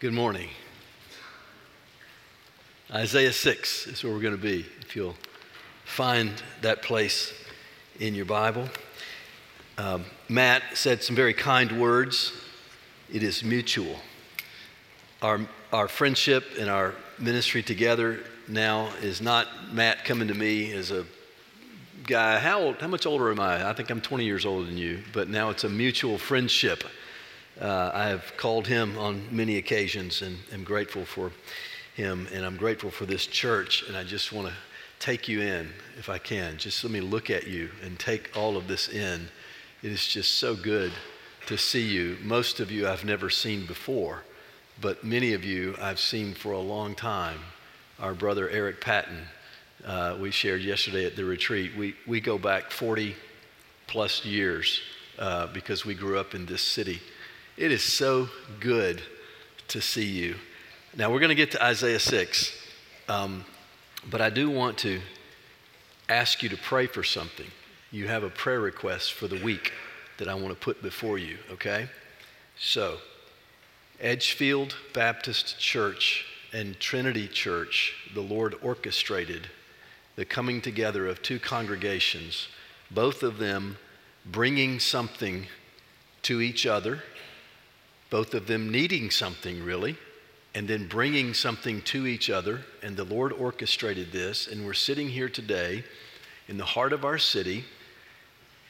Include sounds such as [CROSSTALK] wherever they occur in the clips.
Good morning. Isaiah 6 is where we're going to be, if you'll find that place in your Bible. Um, Matt said some very kind words. It is mutual. Our, our friendship and our ministry together now is not Matt coming to me as a guy. How, old, how much older am I? I think I'm 20 years older than you, but now it's a mutual friendship. Uh, I have called him on many occasions and am grateful for him, and I'm grateful for this church. And I just want to take you in, if I can. Just let me look at you and take all of this in. It is just so good to see you. Most of you I've never seen before, but many of you I've seen for a long time. Our brother Eric Patton, uh, we shared yesterday at the retreat. We, we go back 40 plus years uh, because we grew up in this city. It is so good to see you. Now, we're going to get to Isaiah 6, um, but I do want to ask you to pray for something. You have a prayer request for the week that I want to put before you, okay? So, Edgefield Baptist Church and Trinity Church, the Lord orchestrated the coming together of two congregations, both of them bringing something to each other both of them needing something really, and then bringing something to each other. And the Lord orchestrated this, and we're sitting here today in the heart of our city,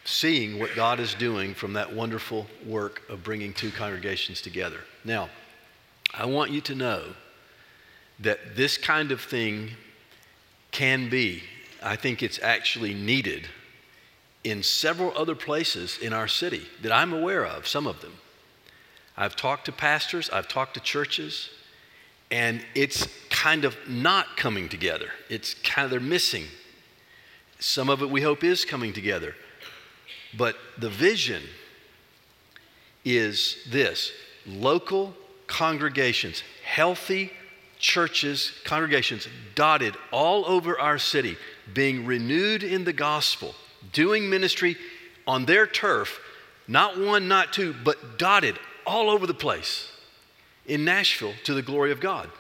seeing what God is doing from that wonderful work of bringing two congregations together. Now, I want you to know that this kind of thing can be, I think it's actually needed in several other places in our city that I'm aware of, some of them. I've talked to pastors, I've talked to churches, and it's kind of not coming together. It's kind of, they're missing. Some of it we hope is coming together. But the vision is this local congregations, healthy churches, congregations dotted all over our city, being renewed in the gospel, doing ministry on their turf, not one, not two, but dotted all over the place in Nashville to the glory of God.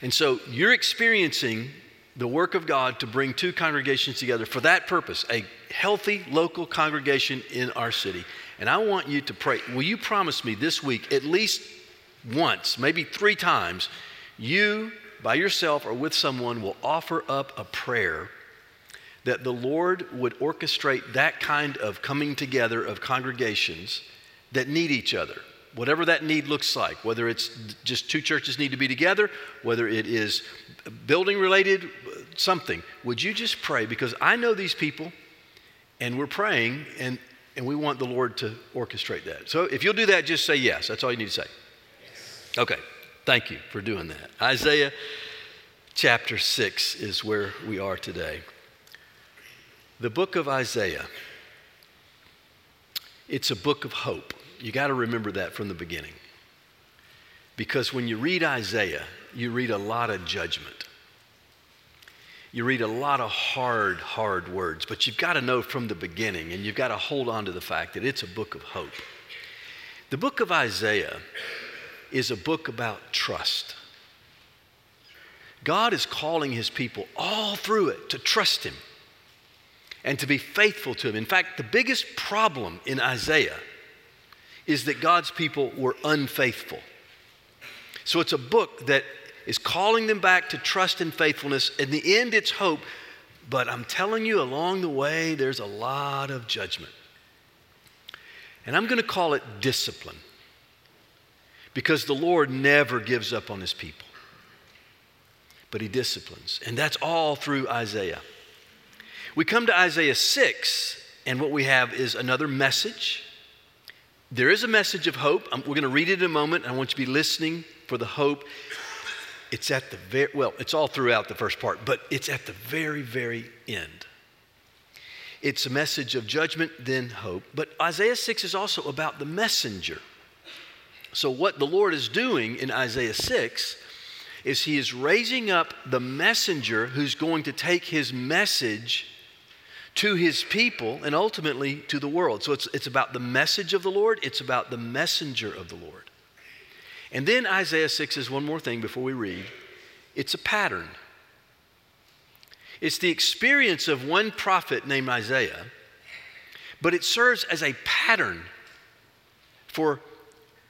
And so you're experiencing the work of God to bring two congregations together for that purpose, a healthy local congregation in our city. And I want you to pray. Will you promise me this week, at least once, maybe three times, you by yourself or with someone will offer up a prayer that the Lord would orchestrate that kind of coming together of congregations that need each other, whatever that need looks like, whether it's just two churches need to be together, whether it is building related, something. Would you just pray? Because I know these people and we're praying and, and we want the Lord to orchestrate that. So if you'll do that, just say yes. That's all you need to say. Yes. Okay. Thank you for doing that. Isaiah chapter 6 is where we are today. The book of Isaiah, it's a book of hope. You got to remember that from the beginning. Because when you read Isaiah, you read a lot of judgment. You read a lot of hard, hard words, but you've got to know from the beginning and you've got to hold on to the fact that it's a book of hope. The book of Isaiah is a book about trust. God is calling his people all through it to trust him and to be faithful to him. In fact, the biggest problem in Isaiah is that God's people were unfaithful. So it's a book that is calling them back to trust and faithfulness. In the end, it's hope. But I'm telling you, along the way, there's a lot of judgment. And I'm going to call it discipline because the Lord never gives up on his people, but he disciplines. And that's all through Isaiah. We come to Isaiah 6, and what we have is another message there is a message of hope. We're going to read it in a moment. I want you to be listening for the hope. It's at the very, well, it's all throughout the first part, but it's at the very, very end. It's a message of judgment, then hope. But Isaiah 6 is also about the messenger. So, what the Lord is doing in Isaiah 6 is He is raising up the messenger who's going to take His message to his people and ultimately to the world. So it's, it's about the message of the Lord, it's about the messenger of the Lord. And then Isaiah 6 is one more thing before we read it's a pattern. It's the experience of one prophet named Isaiah, but it serves as a pattern for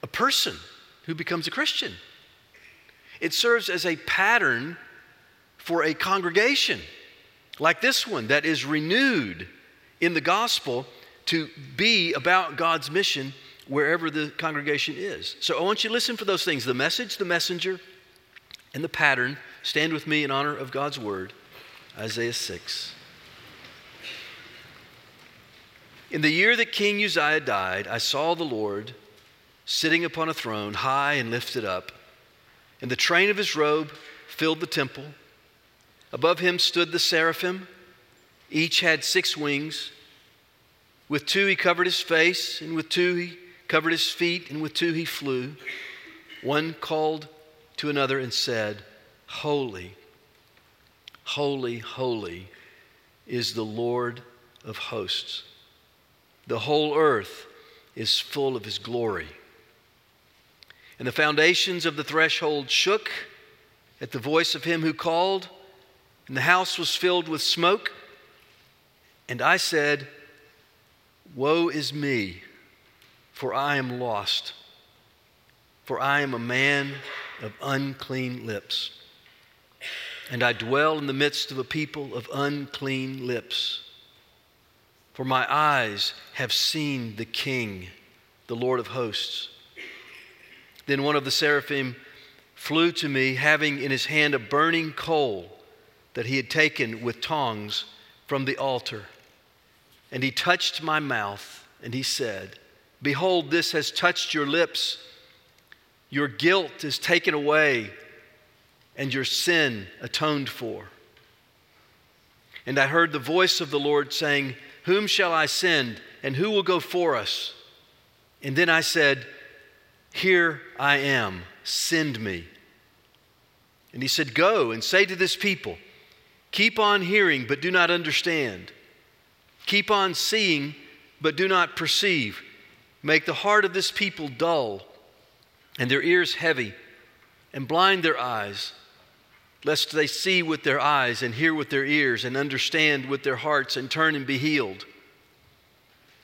a person who becomes a Christian. It serves as a pattern for a congregation like this one that is renewed in the gospel to be about God's mission wherever the congregation is. So I want you to listen for those things the message, the messenger, and the pattern. Stand with me in honor of God's word. Isaiah 6. In the year that King Uzziah died, I saw the Lord sitting upon a throne, high and lifted up, and the train of his robe filled the temple. Above him stood the seraphim. Each had six wings. With two he covered his face, and with two he covered his feet, and with two he flew. One called to another and said, Holy, holy, holy is the Lord of hosts. The whole earth is full of his glory. And the foundations of the threshold shook at the voice of him who called, and the house was filled with smoke. And I said, Woe is me, for I am lost, for I am a man of unclean lips, and I dwell in the midst of a people of unclean lips. For my eyes have seen the King, the Lord of hosts. Then one of the seraphim flew to me, having in his hand a burning coal that he had taken with tongs from the altar. And he touched my mouth, and he said, Behold, this has touched your lips. Your guilt is taken away, and your sin atoned for. And I heard the voice of the Lord saying, Whom shall I send, and who will go for us? And then I said, Here I am, send me. And he said, Go and say to this people, Keep on hearing, but do not understand. Keep on seeing, but do not perceive. Make the heart of this people dull, and their ears heavy, and blind their eyes, lest they see with their eyes, and hear with their ears, and understand with their hearts, and turn and be healed.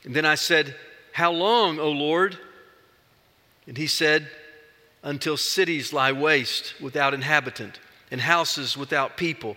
And then I said, How long, O Lord? And he said, Until cities lie waste without inhabitant, and houses without people,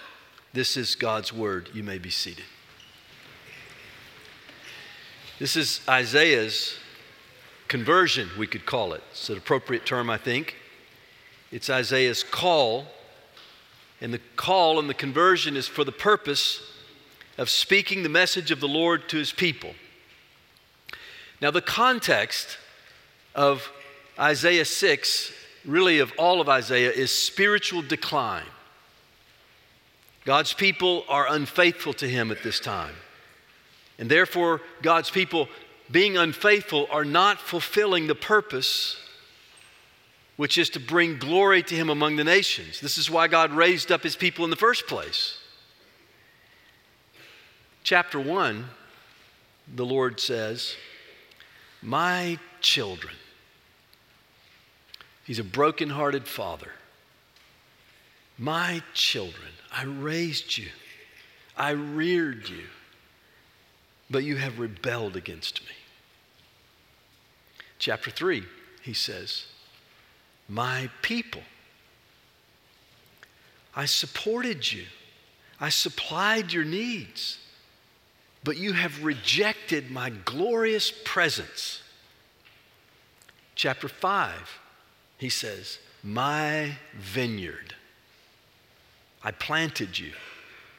This is God's word. You may be seated. This is Isaiah's conversion, we could call it. It's an appropriate term, I think. It's Isaiah's call, and the call and the conversion is for the purpose of speaking the message of the Lord to his people. Now, the context of Isaiah 6, really of all of Isaiah, is spiritual decline. God's people are unfaithful to him at this time. And therefore, God's people, being unfaithful, are not fulfilling the purpose which is to bring glory to Him among the nations. This is why God raised up His people in the first place. Chapter 1, the Lord says, My children. He's a broken-hearted father. My children, I raised you, I reared you but you have rebelled against me. Chapter 3, he says, My people, I supported you, I supplied your needs, but you have rejected my glorious presence. Chapter 5, he says, My vineyard. I planted you,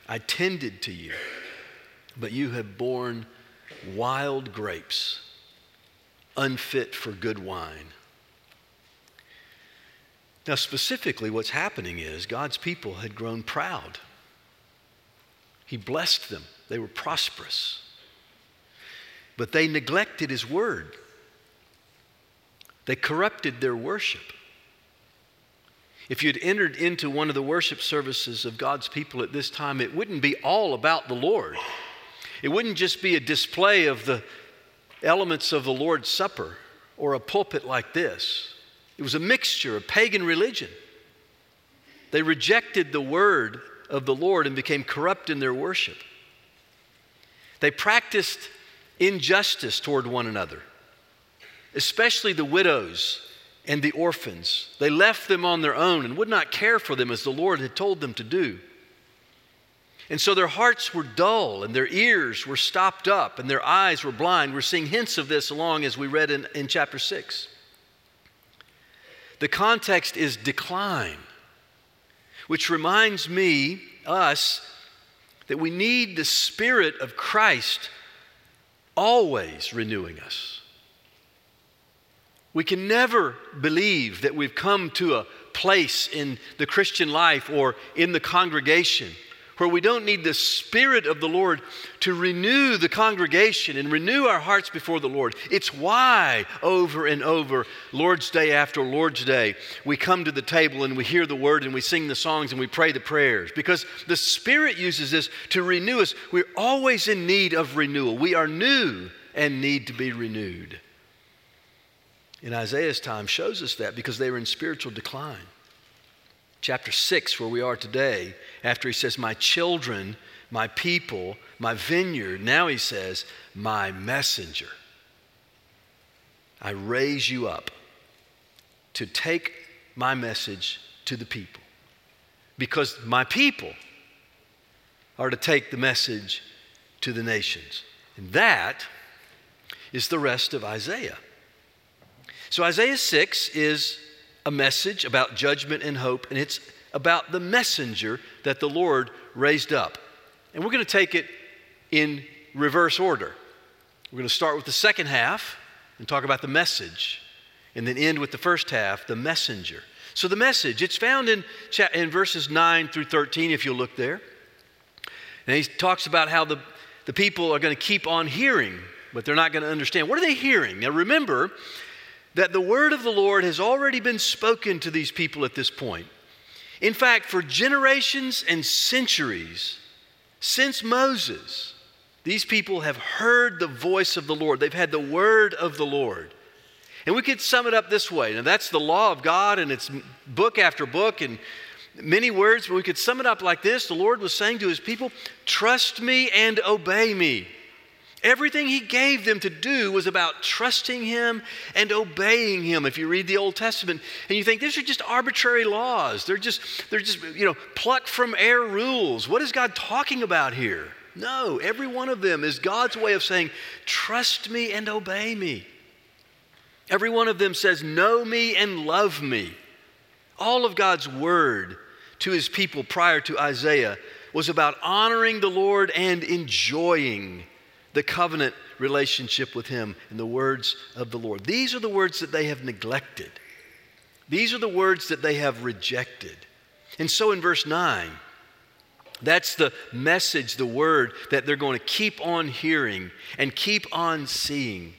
I tended to you but you have borne wild grapes, unfit for good wine. Now, specifically, what's happening is God's people had grown proud. He blessed them, they were prosperous. But they neglected His word, they corrupted their worship. If you'd entered into one of the worship services of God's people at this time, it wouldn't be all about the Lord. It wouldn't just be a display of the elements of the Lord's Supper or a pulpit like this. It was a mixture of pagan religion. They rejected the word of the Lord and became corrupt in their worship. They practiced injustice toward one another, especially the widows and the orphans. They left them on their own and would not care for them as the Lord had told them to do. And so their hearts were dull and their ears were stopped up and their eyes were blind. We're seeing hints of this along as we read in, in chapter 6. The context is decline which reminds me, us, that we need the Spirit of Christ always renewing us. We can never believe that we've come to a place in the Christian life or in the congregation where we don't need the Spirit of the Lord to renew the congregation and renew our hearts before the Lord. It's why, over and over, Lord's Day after Lord's Day, we come to the table and we hear the word and we sing the songs and we pray the prayers because the Spirit uses this to renew us. We're always in need of renewal. We are new and need to be renewed. In Isaiah's time shows us that because they were in spiritual decline chapter 6, where we are today, after he says, My children, my people, my vineyard, now he says, My messenger. I raise you up to take my message to the people. Because my people are to take the message to the nations. And that is the rest of Isaiah. So, Isaiah 6 is a message about judgment and hope, and it's about the messenger that the Lord raised up. And we're going to take it in reverse order. We're going to start with the second half and talk about the message, and then end with the first half, the messenger. So, the message, it's found in, in verses 9 through 13, if you'll look there. And he talks about how the, the people are going to keep on hearing, but they're not going to understand. What are they hearing? Now, remember, that the word of the Lord has already been spoken to these people at this point. In fact, for generations and centuries, since Moses, these people have heard the voice of the Lord. They've had the word of the Lord. And we could sum it up this way. Now, that's the law of God, and it's book after book and many words, but we could sum it up like this The Lord was saying to his people, Trust me and obey me. Everything he gave them to do was about trusting him and obeying him. If you read the Old Testament and you think these are just arbitrary laws, they're just, they're just, you know, plucked from air rules. What is God talking about here? No, every one of them is God's way of saying, trust me and obey me. Every one of them says, know me and love me. All of God's word to his people prior to Isaiah was about honoring the Lord and enjoying the covenant relationship with Him in the words of the Lord. These are the words that they have neglected. These are the words that they have rejected. And so in verse 9, that's the message, the word that they're going to keep on hearing and keep on seeing.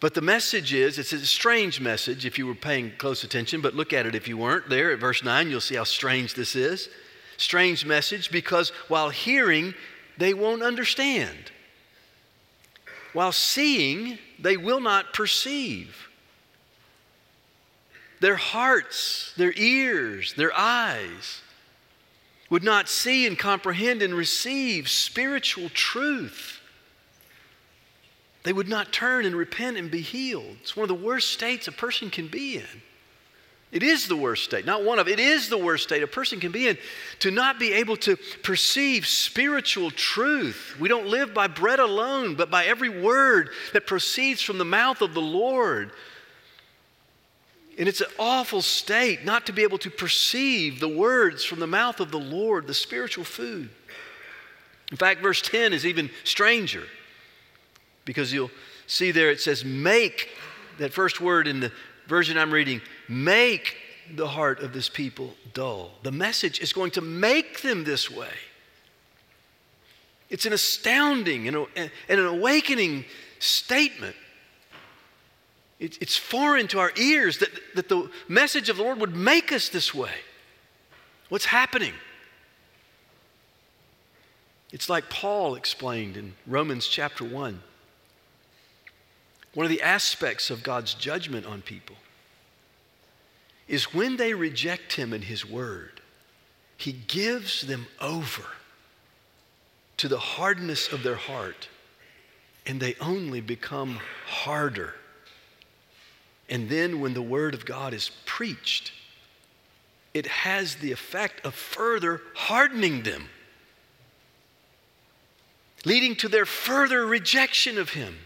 But the message is it's a strange message if you were paying close attention, but look at it if you weren't. There at verse 9, you'll see how strange this is. Strange message because while hearing, they won't understand. While seeing, they will not perceive. Their hearts, their ears, their eyes would not see and comprehend and receive spiritual truth. They would not turn and repent and be healed. It's one of the worst states a person can be in. It is the worst state, not one of, it is the worst state a person can be in to not be able to perceive spiritual truth. We don't live by bread alone, but by every word that proceeds from the mouth of the Lord. And it's an awful state not to be able to perceive the words from the mouth of the Lord, the spiritual food. In fact, verse 10 is even stranger because you'll see there it says, make, that first word in the version I'm reading, make the heart of this people dull. The message is going to make them this way. It's an astounding and, an awakening statement. It's foreign to our ears that, that the message of the Lord would make us this way. What's happening? It's like Paul explained in Romans chapter 1. One of the aspects of God's judgment on people is when they reject Him and His Word, He gives them over to the hardness of their heart, and they only become harder. And then when the Word of God is preached, it has the effect of further hardening them, leading to their further rejection of Him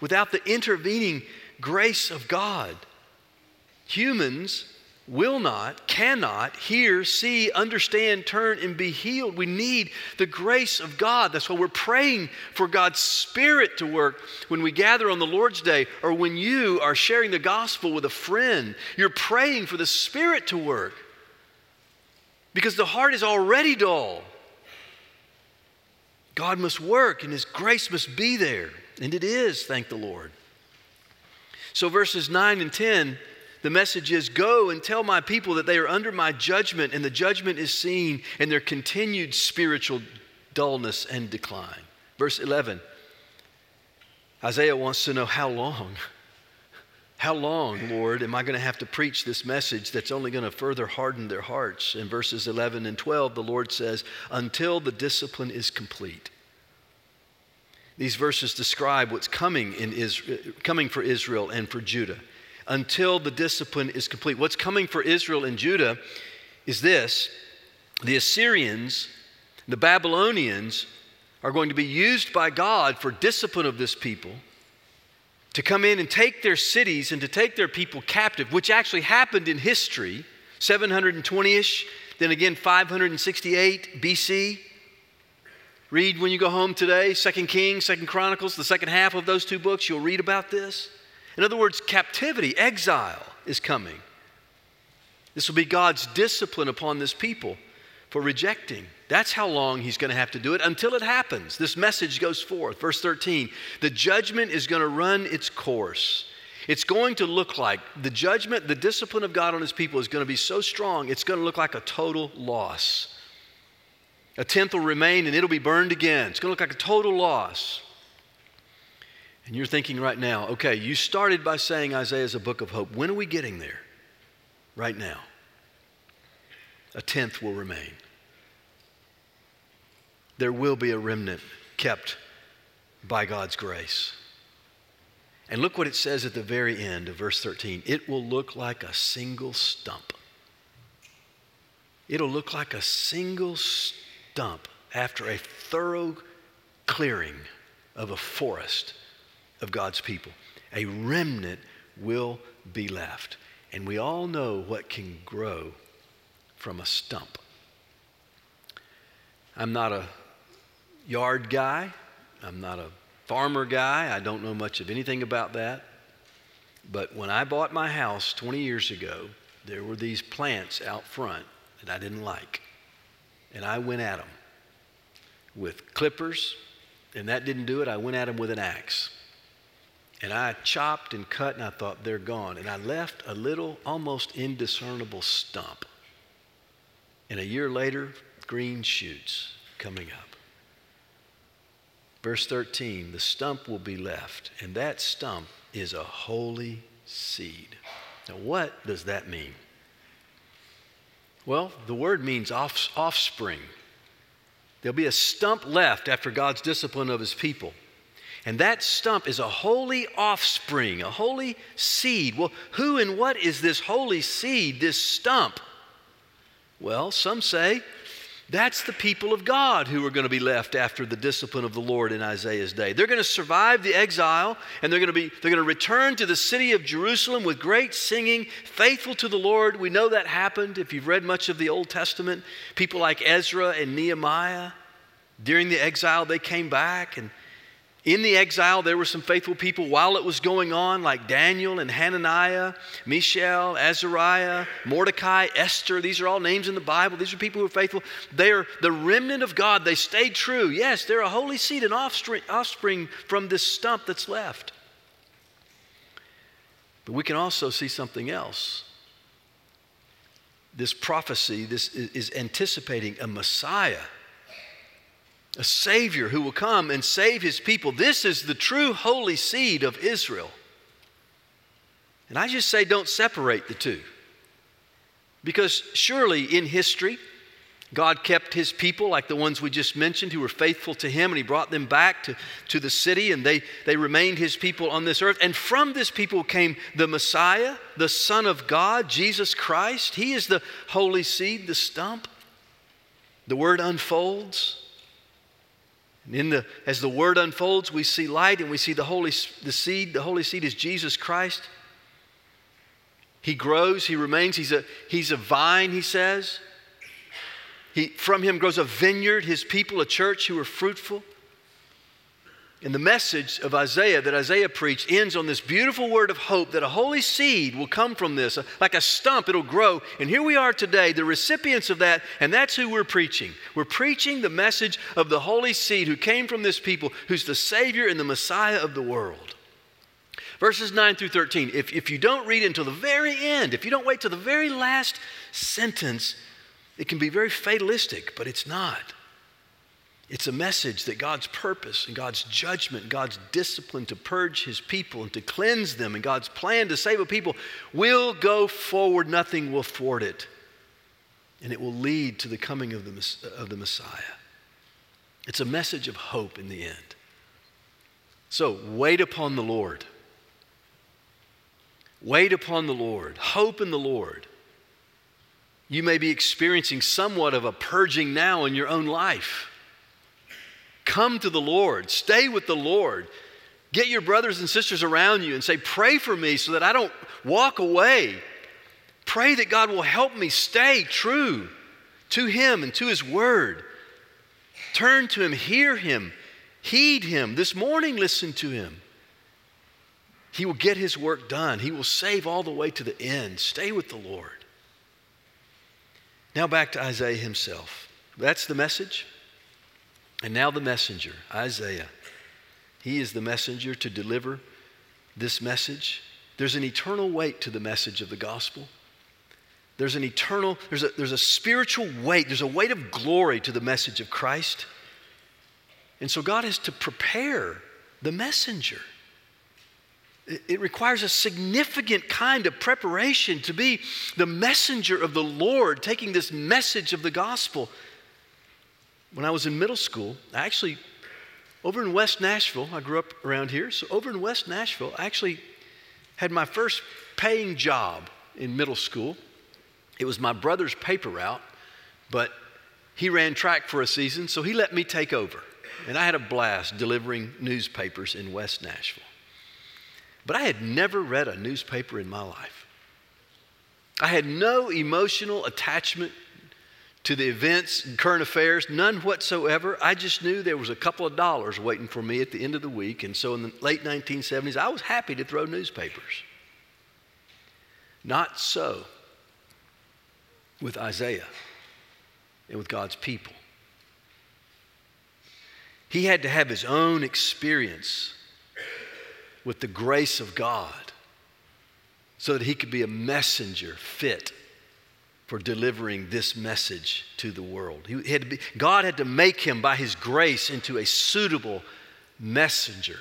without the intervening grace of God. Humans will not, cannot hear, see, understand, turn, and be healed. We need the grace of God. That's why we're praying for God's Spirit to work when we gather on the Lord's Day or when you are sharing the gospel with a friend. You're praying for the Spirit to work because the heart is already dull. God must work and His grace must be there. And it is, thank the Lord. So, verses 9 and 10 the message is Go and tell my people that they are under my judgment, and the judgment is seen in their continued spiritual dullness and decline. Verse 11 Isaiah wants to know how long. How long, Lord, am I going to have to preach this message that's only going to further harden their hearts? In verses 11 and 12, the Lord says, Until the discipline is complete. These verses describe what's coming, in Israel, coming for Israel and for Judah until the discipline is complete. What's coming for Israel and Judah is this the Assyrians, the Babylonians, are going to be used by God for discipline of this people to come in and take their cities and to take their people captive, which actually happened in history 720 ish, then again 568 BC. Read when you go home today, Second Kings, Second Chronicles, the second half of those two books, you'll read about this. In other words, captivity, exile is coming. This will be God's discipline upon this people for rejecting. That's how long he's going to have to do it until it happens. This message goes forth. Verse 13 the judgment is going to run its course. It's going to look like the judgment, the discipline of God on his people is going to be so strong, it's going to look like a total loss. A tenth will remain and it'll be burned again. It's going to look like a total loss. And you're thinking right now, okay, you started by saying Isaiah is a book of hope. When are we getting there? Right now. A tenth will remain. There will be a remnant kept by God's grace. And look what it says at the very end of verse 13 it will look like a single stump. It'll look like a single stump after a thorough clearing of a forest of God's people. A remnant will be left. And we all know what can grow from a stump. I'm not a yard guy. I'm not a farmer guy. I don't know much of anything about that. But when I bought my house 20 years ago, there were these plants out front that I didn't like. And I went at them with clippers, and that didn't do it. I went at them with an axe. And I chopped and cut, and I thought, they're gone. And I left a little, almost indiscernible stump. And a year later, green shoots coming up. Verse 13 the stump will be left, and that stump is a holy seed. Now, what does that mean? Well, the word means off, offspring. There'll be a stump left after God's discipline of his people. And that stump is a holy offspring, a holy seed. Well, who and what is this holy seed, this stump? Well, some say that's the people of God who are going to be left after the discipline of the Lord in Isaiah's day. They're going to survive the exile and they're going to be they're going to return to the city of Jerusalem with great singing, faithful to the Lord. We know that happened if you've read much of the Old Testament. People like Ezra and Nehemiah during the exile they came back and In the exile, there were some faithful people while it was going on, like Daniel and Hananiah, Mishael, Azariah, Mordecai, Esther. These are all names in the Bible. These are people who are faithful. They are the remnant of God. They stayed true. Yes, they're a holy seed and offspring, from this stump that's left. But we can also see something else. This prophecy this is anticipating a Messiah a Savior who will come and save his people. This is the true holy seed of Israel. And I just say, don't separate the two. Because surely in history, God kept his people, like the ones we just mentioned, who were faithful to him, and he brought them back to, to the city, and they, they remained his people on this earth. And from this people came the Messiah, the Son of God, Jesus Christ. He is the holy seed, the stump. The word unfolds. And in the, as the word unfolds, we see light and we see the holy the seed. The holy seed is Jesus Christ. He grows, he remains, he's a, he's a vine, he says. He, from him grows a vineyard, his people, a church who are fruitful. And the message of Isaiah that Isaiah preached ends on this beautiful word of hope that a holy seed will come from this. Uh, like a stump, it'll grow. And here we are today, the recipients of that, and that's who we're preaching. We're preaching the message of the holy seed who came from this people, who's the Savior and the Messiah of the world. Verses 9 through 13. If, if you don't read until the very end, if you don't wait till the very last sentence, it can be very fatalistic, but it's not. It's a message that God's purpose and God's judgment, God's discipline to purge his people and to cleanse them, and God's plan to save a people will go forward. Nothing will thwart it. And it will lead to the coming of the, of the Messiah. It's a message of hope in the end. So wait upon the Lord. Wait upon the Lord. Hope in the Lord. You may be experiencing somewhat of a purging now in your own life. Come to the Lord, stay with the Lord. Get your brothers and sisters around you and say, Pray for me so that I don't walk away. Pray that God will help me stay true to Him and to His Word. Turn to Him, hear Him, heed Him. This morning, listen to Him. He will get His work done, He will save all the way to the end. Stay with the Lord. Now, back to Isaiah himself. That's the message. And now the messenger, Isaiah. He is the messenger to deliver this message. There's an eternal weight to the message of the gospel. There's an eternal, there's a, there's a spiritual weight, there's a weight of glory to the message of Christ. And so God has to prepare the messenger. It, requires a significant kind of preparation to be the messenger of the Lord, taking this message of the gospel when I was in middle school, I actually, over in West Nashville, I grew up around here, so over in West Nashville, I actually had my first paying job in middle school. It was my brother's paper route, but he ran track for a season, so he let me take over. And I had a blast delivering newspapers in West Nashville. But I had never read a newspaper in my life. I had no emotional attachment to the events and current affairs, none whatsoever. I just knew there was a couple of dollars waiting for me at the end of the week. And so in the late 1970s, I was happy to throw newspapers. Not so with Isaiah and with God's people. He had to have his own experience with the grace of God so that he could be a messenger fit for delivering this message to the world. He had be, God had to make him, by his grace, into a suitable messenger.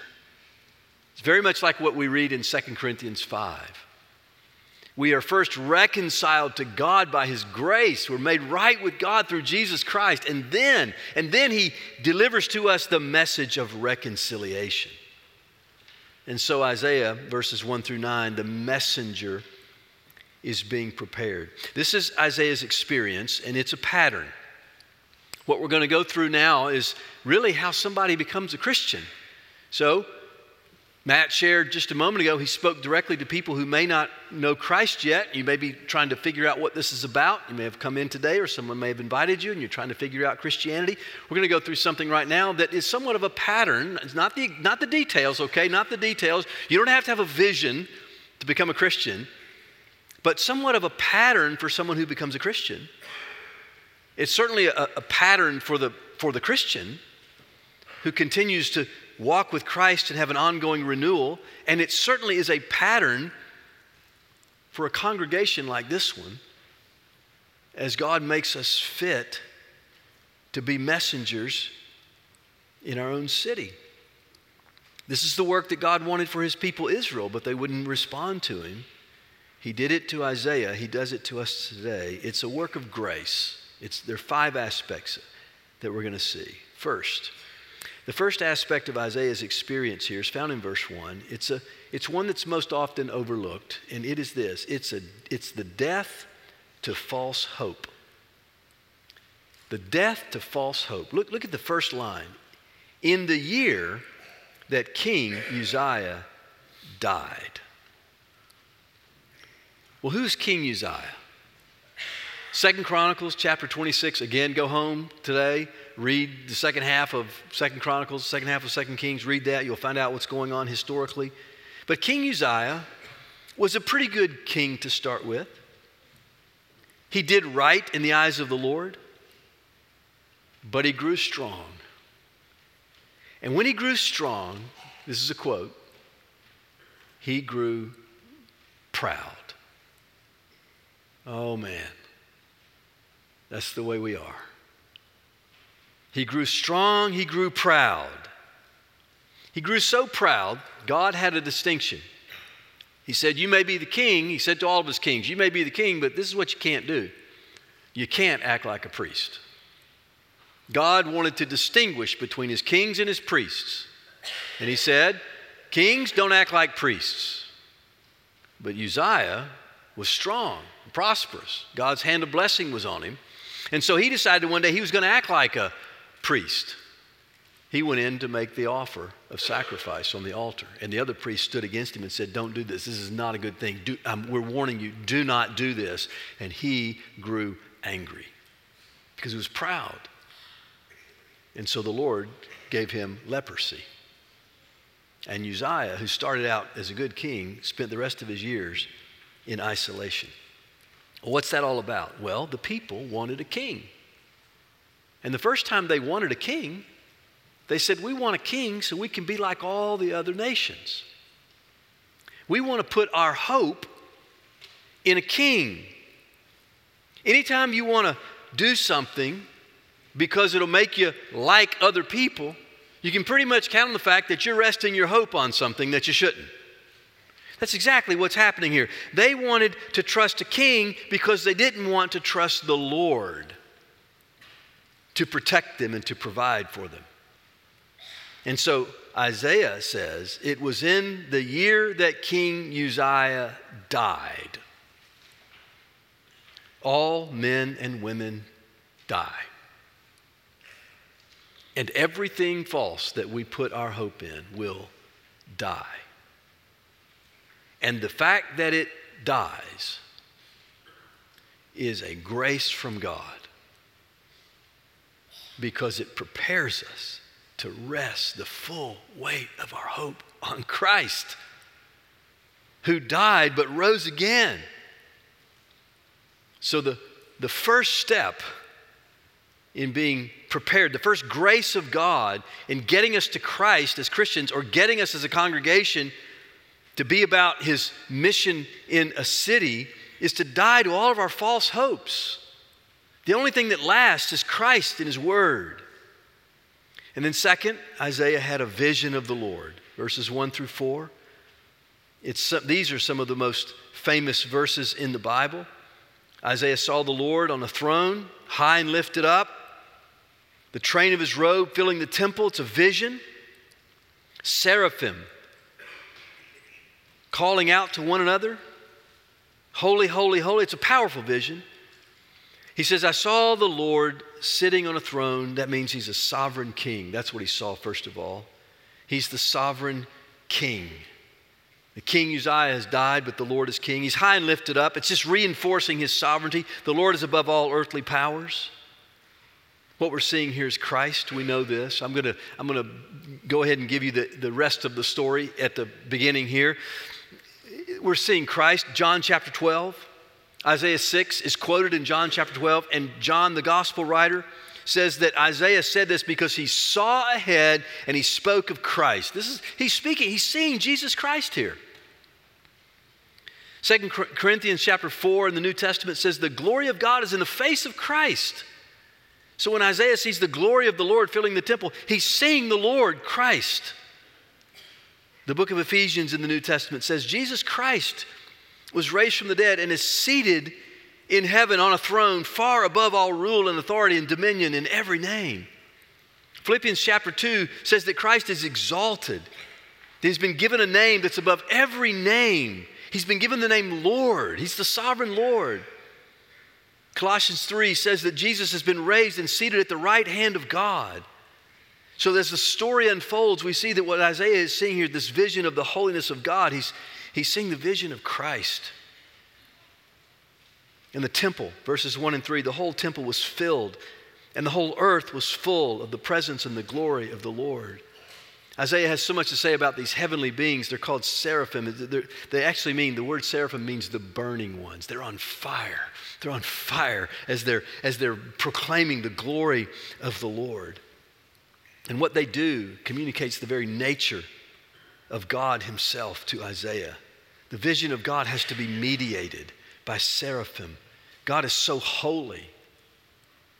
It's very much like what we read in 2 Corinthians 5. We are first reconciled to God by his grace. We're made right with God through Jesus Christ. And then, and then he delivers to us the message of reconciliation. And so Isaiah verses 1 through 9, the messenger is being prepared. This is Isaiah's experience, and it's a pattern. What we're going to go through now is really how somebody becomes a Christian. So, Matt shared just a moment ago, he spoke directly to people who may not know Christ yet. You may be trying to figure out what this is about. You may have come in today, or someone may have invited you, and you're trying to figure out Christianity. We're going to go through something right now that is somewhat of a pattern. It's not the, not the details, okay? Not the details. You don't have to have a vision to become a Christian, but somewhat of a pattern for someone who becomes a Christian. It's certainly a, a pattern for the, for the Christian who continues to walk with Christ and have an ongoing renewal. And it certainly is a pattern for a congregation like this one as God makes us fit to be messengers in our own city. This is the work that God wanted for his people Israel, but they wouldn't respond to him. He did it to Isaiah, he does it to us today. It's a work of grace. It's, there are five aspects that we're going to see. First, the first aspect of Isaiah's experience here is found in verse 1. It's, a, it's one that's most often overlooked, and it is this it's, a, it's the death to false hope. The death to false hope. Look, look at the first line. In the year that King Uzziah died. Well, who's King Uzziah? Second Chronicles chapter 26. Again, go home today read the second half of Second Chronicles, second half of Second Kings, read that. You'll find out what's going on historically. But King Uzziah was a pretty good king to start with. He did right in the eyes of the Lord, but he grew strong. And when he grew strong, this is a quote, he grew proud. Oh man, that's the way we are. He grew strong, he grew proud. He grew so proud, God had a distinction. He said, You may be the king. He said to all of his kings, You may be the king, but this is what you can't do. You can't act like a priest. God wanted to distinguish between his kings and his priests. And he said, Kings don't act like priests. But Uzziah was strong and prosperous. God's hand of blessing was on him. And so he decided one day he was going to act like a priest. He went in to make the offer of sacrifice on the altar. And the other priest stood against him and said, Don't do this. This is not a good thing. Do, um, we're warning you, do not do this. And he grew angry because he was proud. And so the Lord gave him leprosy. And Uzziah, who started out as a good king, spent the rest of his years in isolation. What's that all about? Well, the people wanted a king. And the first time they wanted a king, they said, We want a king so we can be like all the other nations. We want to put our hope in a king. Anytime you want to do something because it'll make you like other people, you can pretty much count on the fact that you're resting your hope on something that you shouldn't. That's exactly what's happening here. They wanted to trust a king because they didn't want to trust the Lord to protect them and to provide for them. And so Isaiah says, It was in the year that King Uzziah died. All men and women die. And everything false that we put our hope in will die. And the fact that it dies is a grace from God because it prepares us to rest the full weight of our hope on Christ, who died but rose again. So, the, the first step in being prepared, the first grace of God in getting us to Christ as Christians or getting us as a congregation to be about His mission in a city is to die to all of our false hopes. The only thing that lasts is Christ and His Word. And then, second, Isaiah had a vision of the Lord. Verses 1 through 4. It's, these are some of the most famous verses in the Bible. Isaiah saw the Lord on a throne, high and lifted up, the train of his robe filling the temple. It's a vision. Seraphim calling out to one another, Holy, holy, holy. It's a powerful vision. He says, I saw the Lord sitting on a throne. That means he's a sovereign king. That's what he saw, first of all. He's the sovereign king. The king Uzziah has died, but the Lord is king. He's high and lifted up. It's just reinforcing his sovereignty. The Lord is above all earthly powers. What we're seeing here is Christ. We know this. I'm going to I'm going to go ahead and give you the, the rest of the story at the beginning here. We're seeing Christ, John chapter 12. Isaiah 6 is quoted in John chapter 12, and John, the gospel writer, says that Isaiah said this because he saw ahead and he spoke of Christ. This is he's speaking, he's seeing Jesus Christ here. Second Corinthians chapter 4 in the New Testament says the glory of God is in the face of Christ. So when Isaiah sees the glory of the Lord filling the temple, he's seeing the Lord Christ. The book of Ephesians in the New Testament says Jesus Christ was raised from the dead and is seated in heaven on a throne far above all rule and authority and dominion in every name. Philippians chapter 2 says that Christ is exalted. He's been given a name that's above every name. He's been given the name Lord. He's the sovereign Lord. Colossians 3 says that Jesus has been raised and seated at the right hand of God. So as the story unfolds, we see that what Isaiah is seeing here, this vision of the holiness of God, he's, he's seeing the vision of Christ. In the temple, verses 1 and 3, the whole temple was filled, and the whole earth was full of the presence and the glory of the Lord. Isaiah has so much to say about these heavenly beings. They're called seraphim. They're, they actually mean, the word seraphim means the burning ones. They're on fire. They're on fire as they're, as they're proclaiming the glory of the Lord. And what they do communicates the very nature of God Himself to Isaiah. The vision of God has to be mediated by seraphim. God is so holy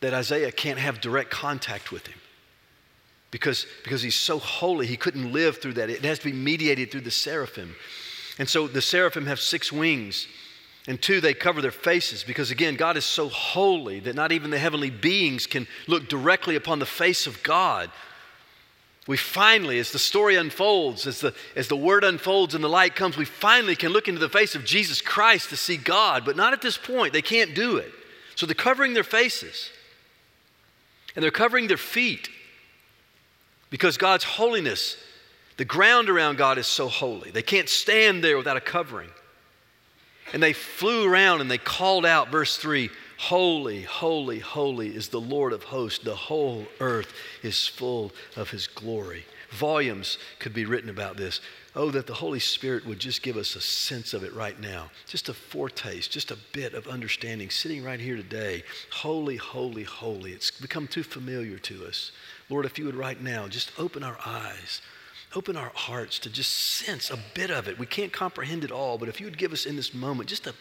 that Isaiah can't have direct contact with him. Because, because he's so holy, he couldn't live through that. It has to be mediated through the seraphim. And so the seraphim have six wings, and two, they cover their faces because, again, God is so holy that not even the heavenly beings can look directly upon the face of God. We finally, as the story unfolds, as the, as the word unfolds and the light comes, we finally can look into the face of Jesus Christ to see God, but not at this point. They can't do it. So they're covering their faces and they're covering their feet because God's holiness, the ground around God is so holy. They can't stand there without a covering. And they flew around and they called out, verse 3 Holy, holy, holy is the Lord of hosts. The whole earth is full of his glory. Volumes could be written about this. Oh, that the Holy Spirit would just give us a sense of it right now. Just a foretaste, just a bit of understanding sitting right here today. Holy, holy, holy. It's become too familiar to us. Lord, if you would right now just open our eyes, open our hearts to just sense a bit of it. We can't comprehend it all, but if you would give us in this moment just a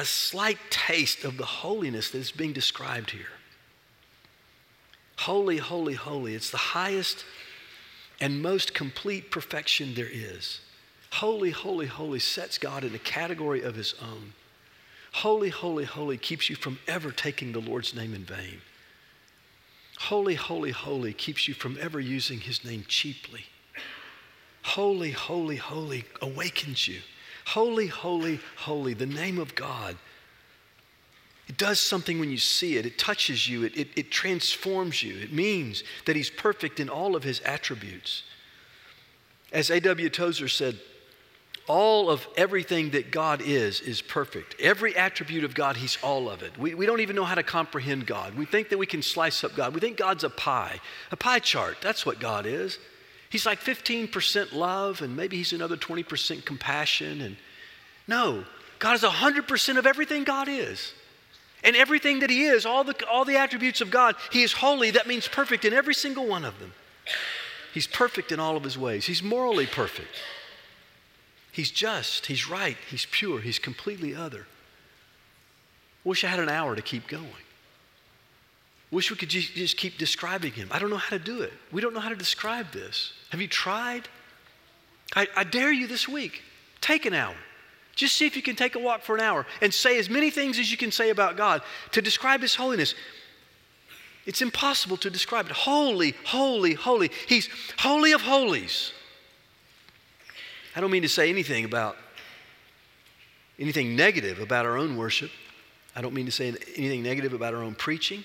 a slight taste of the holiness that is being described here. Holy, holy, holy. It's the highest and most complete perfection there is. Holy, holy, holy sets God in a category of his own. Holy, holy, holy keeps you from ever taking the Lord's name in vain. Holy, holy, holy keeps you from ever using his name cheaply. Holy, holy, holy awakens you Holy, holy, holy, the name of God. It does something when you see it. It touches you. It, it, it, transforms you. It means that He's perfect in all of His attributes. As A.W. Tozer said, all of everything that God is, is perfect. Every attribute of God, He's all of it. We, we don't even know how to comprehend God. We think that we can slice up God. We think God's a pie, a pie chart. That's what God is. He's like 15% love and maybe he's another 20% compassion. And no, God is 100% of everything God is. And everything that he is, all the, all the attributes of God, he is holy. That means perfect in every single one of them. He's perfect in all of his ways. He's morally perfect. He's just. He's right. He's pure. He's completely other. Wish I had an hour to keep going. Wish we could just keep describing him. I don't know how to do it. We don't know how to describe this. Have you tried? I, I, dare you this week take an hour. Just see if you can take a walk for an hour and say as many things as you can say about God to describe his holiness. It's impossible to describe it. Holy, holy, holy. He's holy of holies. I don't mean to say anything about anything negative about our own worship. I don't mean to say anything negative about our own preaching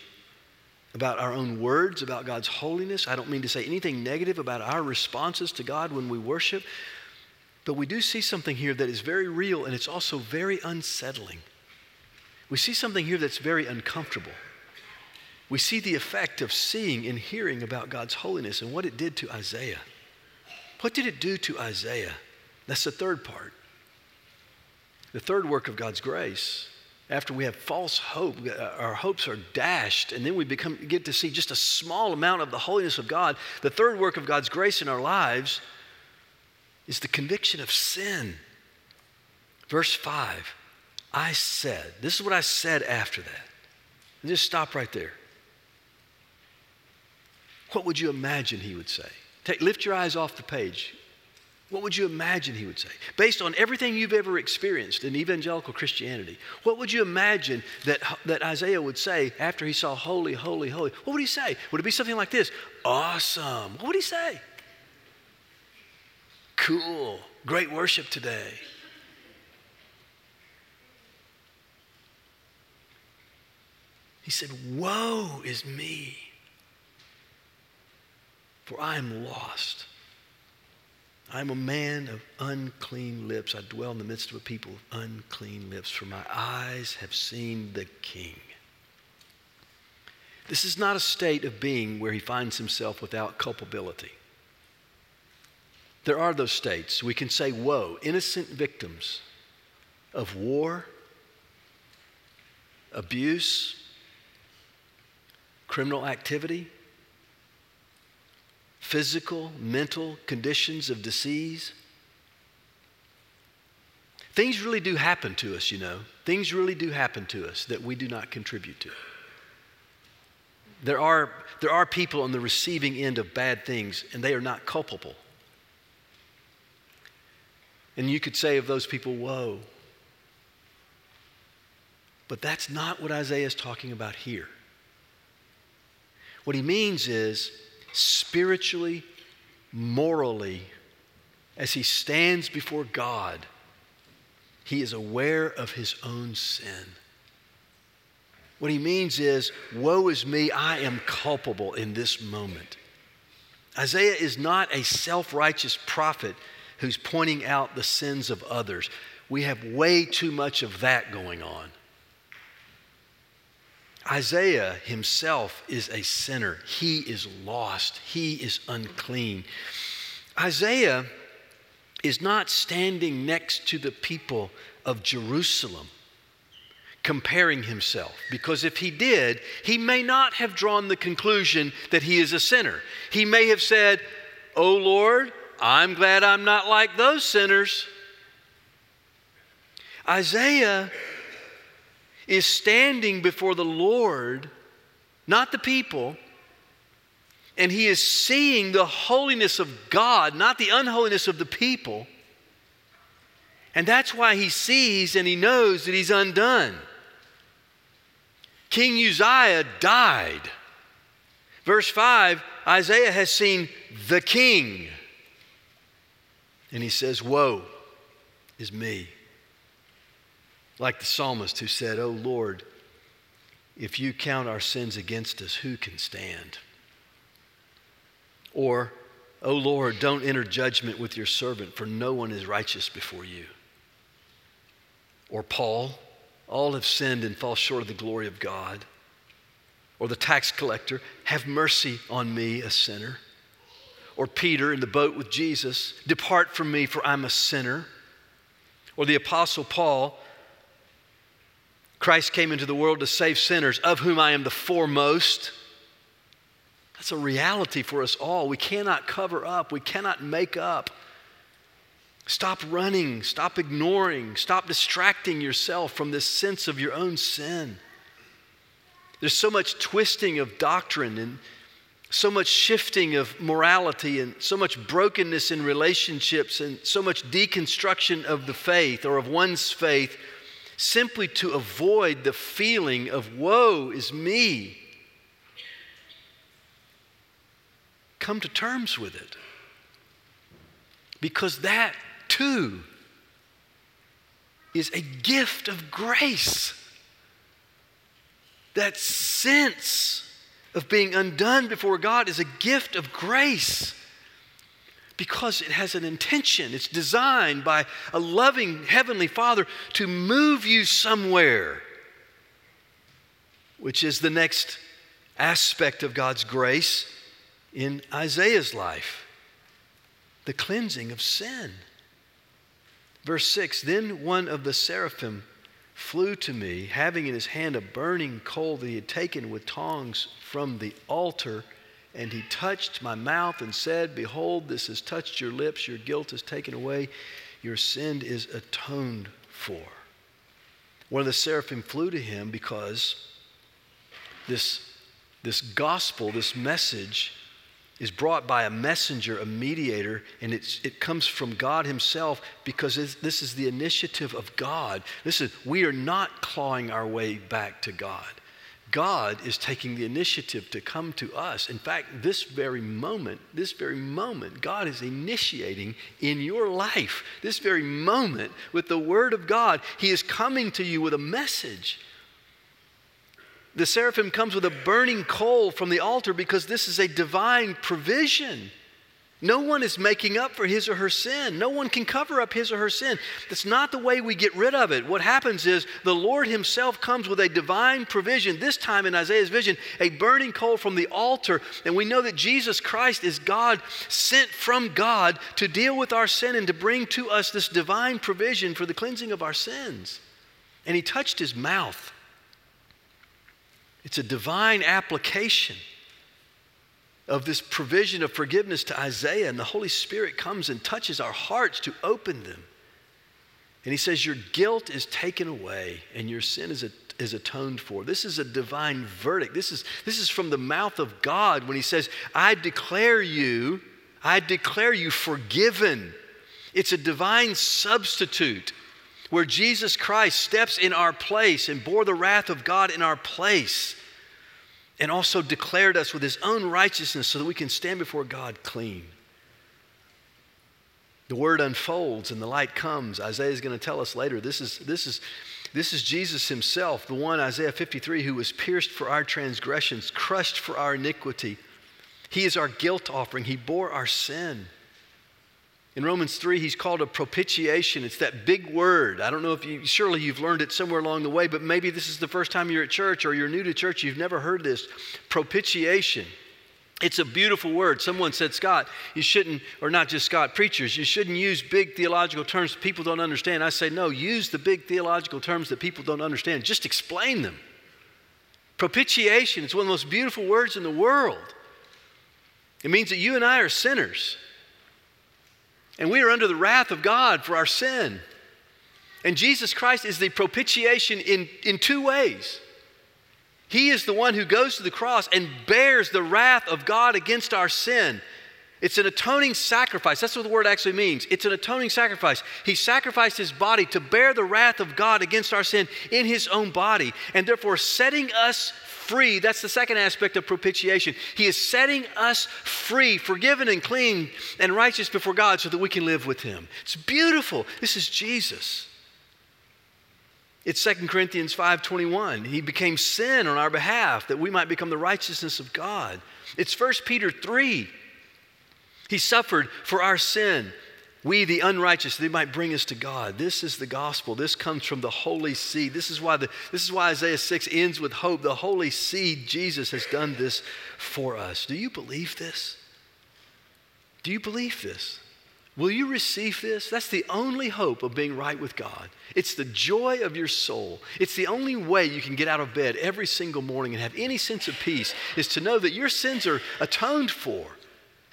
about our own words, about God's holiness. I don't mean to say anything negative about our responses to God when we worship. But we do see something here that is very real and it's also very unsettling. We see something here that's very uncomfortable. We see the effect of seeing and hearing about God's holiness and what it did to Isaiah. What did it do to Isaiah? That's the third part. The third work of God's grace, after we have false hope, uh, our hopes are dashed, and then we become, get to see just a small amount of the holiness of God. The third work of God's grace in our lives is the conviction of sin. Verse 5 I said, this is what I said after that. And just stop right there. What would you imagine he would say? Take, lift your eyes off the page. What would you imagine he would say? Based on everything you've ever experienced in evangelical Christianity, what would you imagine that, that Isaiah would say after he saw holy, holy, holy? What would he say? Would it be something like this? Awesome. What would he say? Cool. Great worship today. He said, Woe is me, for I am lost. I am a man of unclean lips. I dwell in the midst of a people of unclean lips, for my eyes have seen the King. This is not a state of being where he finds himself without culpability. There are those states. We can say, Woe, innocent victims of war, abuse, criminal activity, physical, mental conditions of disease. Things really do happen to us, you know. Things really do happen to us that we do not contribute to. There are, there are people on the receiving end of bad things, and they are not culpable. And you could say of those people, Woe. But that's not what Isaiah is talking about here. What he means is spiritually, morally, as he stands before God, he is aware of his own sin. What he means is, Woe is me, I am culpable in this moment. Isaiah is not a self righteous prophet who's pointing out the sins of others. We have way too much of that going on. Isaiah himself is a sinner. He is lost. He is unclean. Isaiah is not standing next to the people of Jerusalem comparing himself. Because if he did, he may not have drawn the conclusion that he is a sinner. He may have said, Oh Lord, I'm glad I'm not like those sinners. Isaiah is standing before the Lord, not the people, and he is seeing the holiness of God, not the unholiness of the people. And that's why he sees and he knows that he's undone. King Uzziah died. Verse 5 Isaiah has seen the king. And he says, Woe is me. Like the psalmist who said, Oh Lord, if you count our sins against us, who can stand? Or, Oh Lord, don't enter judgment with your servant, for no one is righteous before you. Or Paul, all have sinned and fall short of the glory of God. Or the tax collector, have mercy on me, a sinner or Peter in the boat with Jesus, Depart from me, for I'm a sinner. Or the Apostle Paul, Christ came into the world to save sinners, of whom I am the foremost. That's a reality for us all. We cannot cover up, we cannot make up. Stop running, stop ignoring, stop distracting yourself from this sense of your own sin. There's so much twisting of doctrine and so much shifting of morality and so much brokenness in relationships and so much deconstruction of the faith or of one's faith simply to avoid the feeling of woe is me. Come to terms with it. Because that too is a gift of grace. That sense of being undone before God is a gift of grace. Because it has an intention. It's designed by a loving Heavenly Father to move you somewhere, which is the next aspect of God's grace in Isaiah's life the cleansing of sin. Verse 6 Then one of the seraphim flew to me, having in his hand a burning coal that he had taken with tongs from the altar. And he touched my mouth and said, Behold, this has touched your lips, your guilt is taken away, your sin is atoned for. One of the seraphim flew to him because this, this gospel, this message, is brought by a messenger, a mediator, and it comes from God Himself because this is the initiative of God. Listen, we are not clawing our way back to God. God is taking the initiative to come to us. In fact, this very moment, this very moment, God is initiating in your life. This very moment, with the Word of God, He is coming to you with a message. The seraphim comes with a burning coal from the altar because this is a divine provision. No one is making up for his or her sin. No one can cover up his or her sin. That's not the way we get rid of it. What happens is the Lord Himself comes with a divine provision, this time in Isaiah's vision, a burning coal from the altar. And we know that Jesus Christ is God sent from God to deal with our sin and to bring to us this divine provision for the cleansing of our sins. And He touched His mouth. It's a divine application of this provision of forgiveness to Isaiah, and the Holy Spirit comes and touches our hearts to open them. And he says, Your guilt is taken away and your sin is, is atoned for. This is a divine verdict. This is, this is from the mouth of God when he says, I declare you, I declare you forgiven. It's a divine substitute where Jesus Christ steps in our place and bore the wrath of God in our place, and also declared us with his own righteousness so that we can stand before God clean. The word unfolds and the light comes. Isaiah is going to tell us later. This is, this, is, this is Jesus himself, the one, Isaiah 53, who was pierced for our transgressions, crushed for our iniquity. He is our guilt offering, he bore our sin. In Romans 3, he's called a propitiation. It's that big word. I don't know if you, surely you've learned it somewhere along the way, but maybe this is the first time you're at church or you're new to church, you've never heard this. Propitiation. It's a beautiful word. Someone said, Scott, you shouldn't, or not just Scott, preachers, you shouldn't use big theological terms people don't understand. I say, no, use the big theological terms that people don't understand. Just explain them. Propitiation, it's one of the most beautiful words in the world. It means that you and I are sinners. And we are under the wrath of God for our sin. And Jesus Christ is the propitiation in, in two ways. He is the one who goes to the cross and bears the wrath of God against our sin. It's an atoning sacrifice. That's what the word actually means. It's an atoning sacrifice. He sacrificed his body to bear the wrath of God against our sin in his own body, and therefore setting us free. That's the second aspect of propitiation. He is setting us free, forgiven and clean and righteous before God so that we can live with Him. It's beautiful. This is Jesus. It's 2 Corinthians 5:21. He became sin on our behalf that we might become the righteousness of God. It's 1 Peter 3. He suffered for our sin we, the unrighteous, they might bring us to God. This is the gospel. This comes from the Holy Seed. This is why, the, this is why Isaiah 6 ends with hope. The Holy Seed, Jesus, has done this for us. Do you believe this? Do you believe this? Will you receive this? That's the only hope of being right with God. It's the joy of your soul. It's the only way you can get out of bed every single morning and have any sense of peace is to know that your sins are atoned for,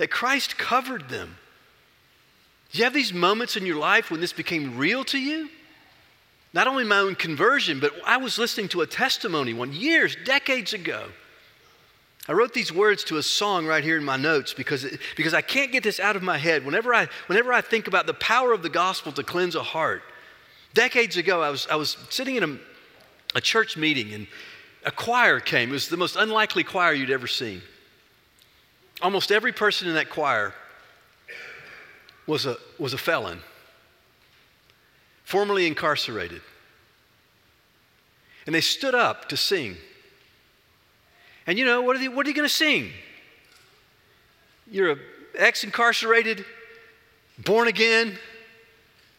that Christ covered them do you have these moments in your life when this became real to you? Not only my own conversion, but I was listening to a testimony one years, decades ago. I wrote these words to a song right here in my notes because, it, because I can't get this out of my head. Whenever I, whenever I think about the power of the gospel to cleanse a heart, decades ago, I was, I was sitting in a, a church meeting and a choir came. It was the most unlikely choir you'd ever seen. Almost every person in that choir was a, was a felon, formerly incarcerated. And they stood up to sing. And you know, what are they, what are you going to sing? You're an ex incarcerated born again,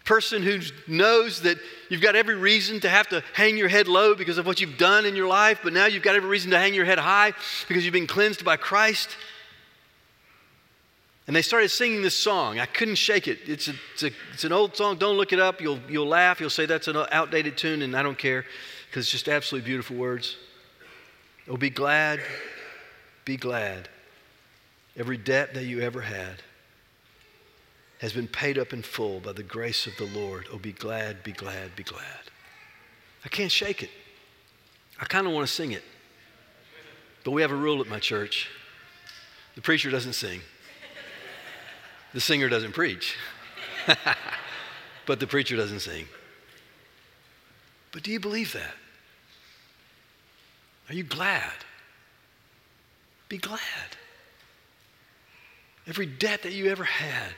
person who knows that you've got every reason to have to hang your head low because of what you've done in your life, but now you've got every reason to hang your head high because you've been cleansed by Christ. And they started singing this song. I couldn't shake it. It's, a, it's, a, it's an old song. Don't look it up. You'll, you'll laugh. You'll say that's an outdated tune, and I don't care because it's just absolutely beautiful words. Oh, be glad, be glad. Every debt that you ever had has been paid up in full by the grace of the Lord. Oh, be glad, be glad, be glad. I can't shake it. I kind of want to sing it. But we have a rule at my church the preacher doesn't sing, the singer doesn't preach, [LAUGHS] but the preacher doesn't sing. But do you believe that? Are you glad? Be glad. Every debt that you ever had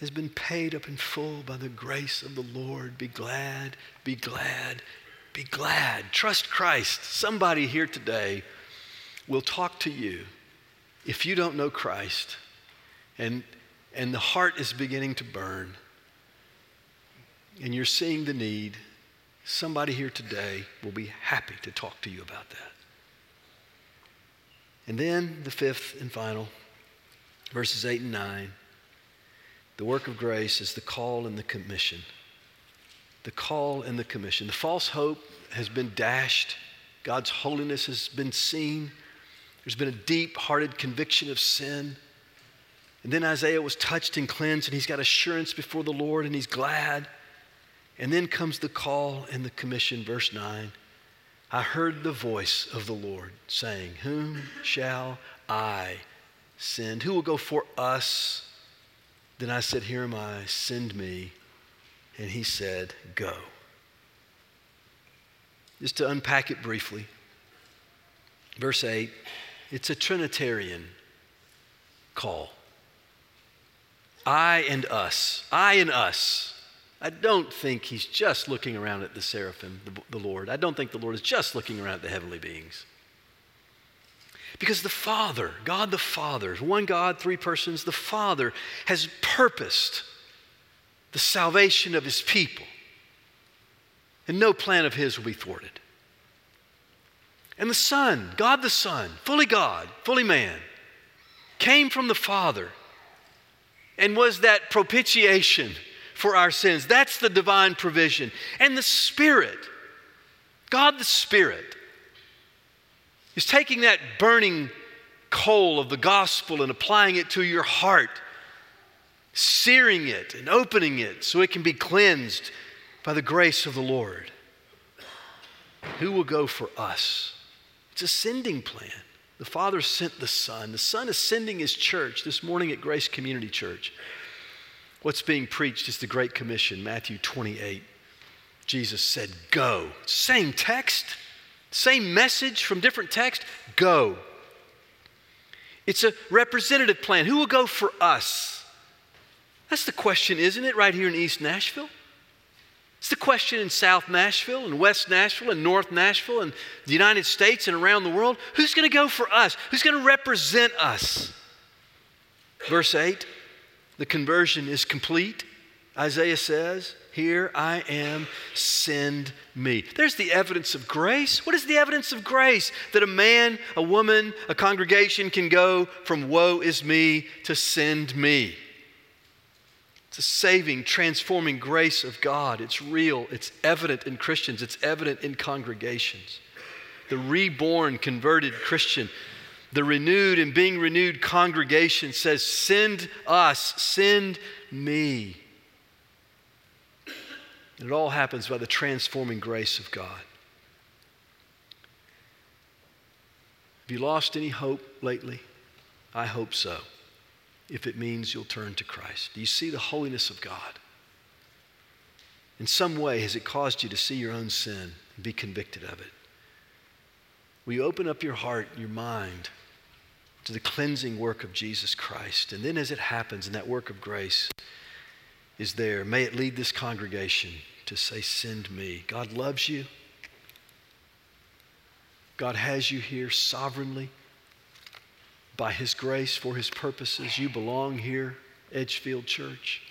has been paid up in full by the grace of the Lord. Be glad, be glad, be glad. Trust Christ. Somebody here today will talk to you if you don't know Christ and, and the heart is beginning to burn and you're seeing the need. Somebody here today will be happy to talk to you about that. And then the fifth and final, verses 8 and 9. The work of grace is the call and the commission. The call and the commission. The false hope has been dashed, God's holiness has been seen. There's been a deep hearted conviction of sin. And then Isaiah was touched and cleansed, and he's got assurance before the Lord, and he's glad. And then comes the call and the commission, verse 9. I heard the voice of the Lord saying, Whom shall I send? Who will go for us? Then I said, Here am I, send me. And he said, Go. Just to unpack it briefly, verse 8, it's a Trinitarian call. I and us. I and us. I don't think he's just looking around at the seraphim, the, the Lord. I don't think the Lord is just looking around at the heavenly beings. Because the Father, God the Father, one God, three persons, the Father has purposed the salvation of his people. And no plan of his will be thwarted. And the Son, God the Son, fully God, fully man, came from the Father and was that propitiation for our sins. That's the divine provision. And the Spirit, God the Spirit, is taking that burning coal of the gospel and applying it to your heart, searing it and opening it so it can be cleansed by the grace of the Lord. Who will go for us? It's a sending plan. The Father sent the Son. The Son is sending His church this morning at Grace Community Church. What's being preached is the Great Commission, Matthew 28. Jesus said, Go. Same text. Same message from different text, go. It's a representative plan. Who will go for us? That's the question, isn't it, right here in East Nashville? It's the question in South Nashville and West Nashville and North Nashville and the United States and around the world. Who's going to go for us? Who's going to represent us? Verse 8 the conversion is complete. Isaiah says, here I am, send me. There's the evidence of grace. What is the evidence of grace? That a man, a woman, a congregation can go from woe is me to send me. A saving, transforming grace of God. It's real, it's evident in Christians, it's evident in congregations. The reborn, converted Christian, the renewed and being renewed congregation says, Send us, send me. And it all happens by the transforming grace of God. Have you lost any hope lately? I hope so, if it means you'll turn to Christ. Do you see the holiness of God? In some way, has it caused you to see your own sin and be convicted of it? Will you open up your heart, your mind, to the cleansing work of Jesus Christ? And then, as it happens in that work of grace, is there. May it lead this congregation to say, Send me. God loves you. God has you here sovereignly by His grace for His purposes. You belong here. Edgefield Church.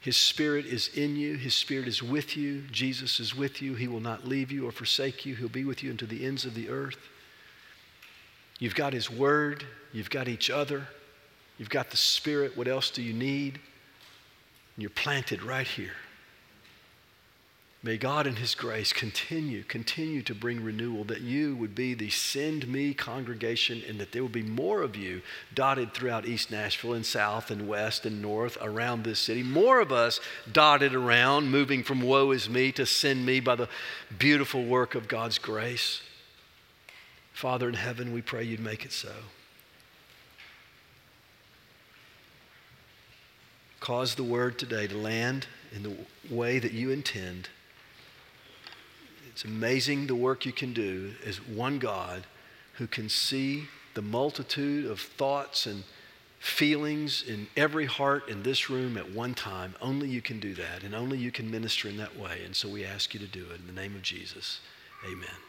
His Spirit is in you. His Spirit is with you. Jesus is with you. He will not leave you or forsake you. He'll be with you unto the ends of the earth. You've got His Word. You've got each other. You've got the Spirit. What else do you need? You're planted right here. May God in His grace continue, continue to bring renewal, that you would be the send me congregation and that there will be more of you dotted throughout East Nashville and South and West and North around this city. More of us dotted around, moving from woe is me to send me by the beautiful work of God's grace. Father in heaven, we pray you'd make it so. Cause the word today to land in the way that you intend. It's amazing the work you can do as one God who can see the multitude of thoughts and feelings in every heart in this room at one time. Only you can do that, and only you can minister in that way. And so we ask you to do it in the name of Jesus. Amen.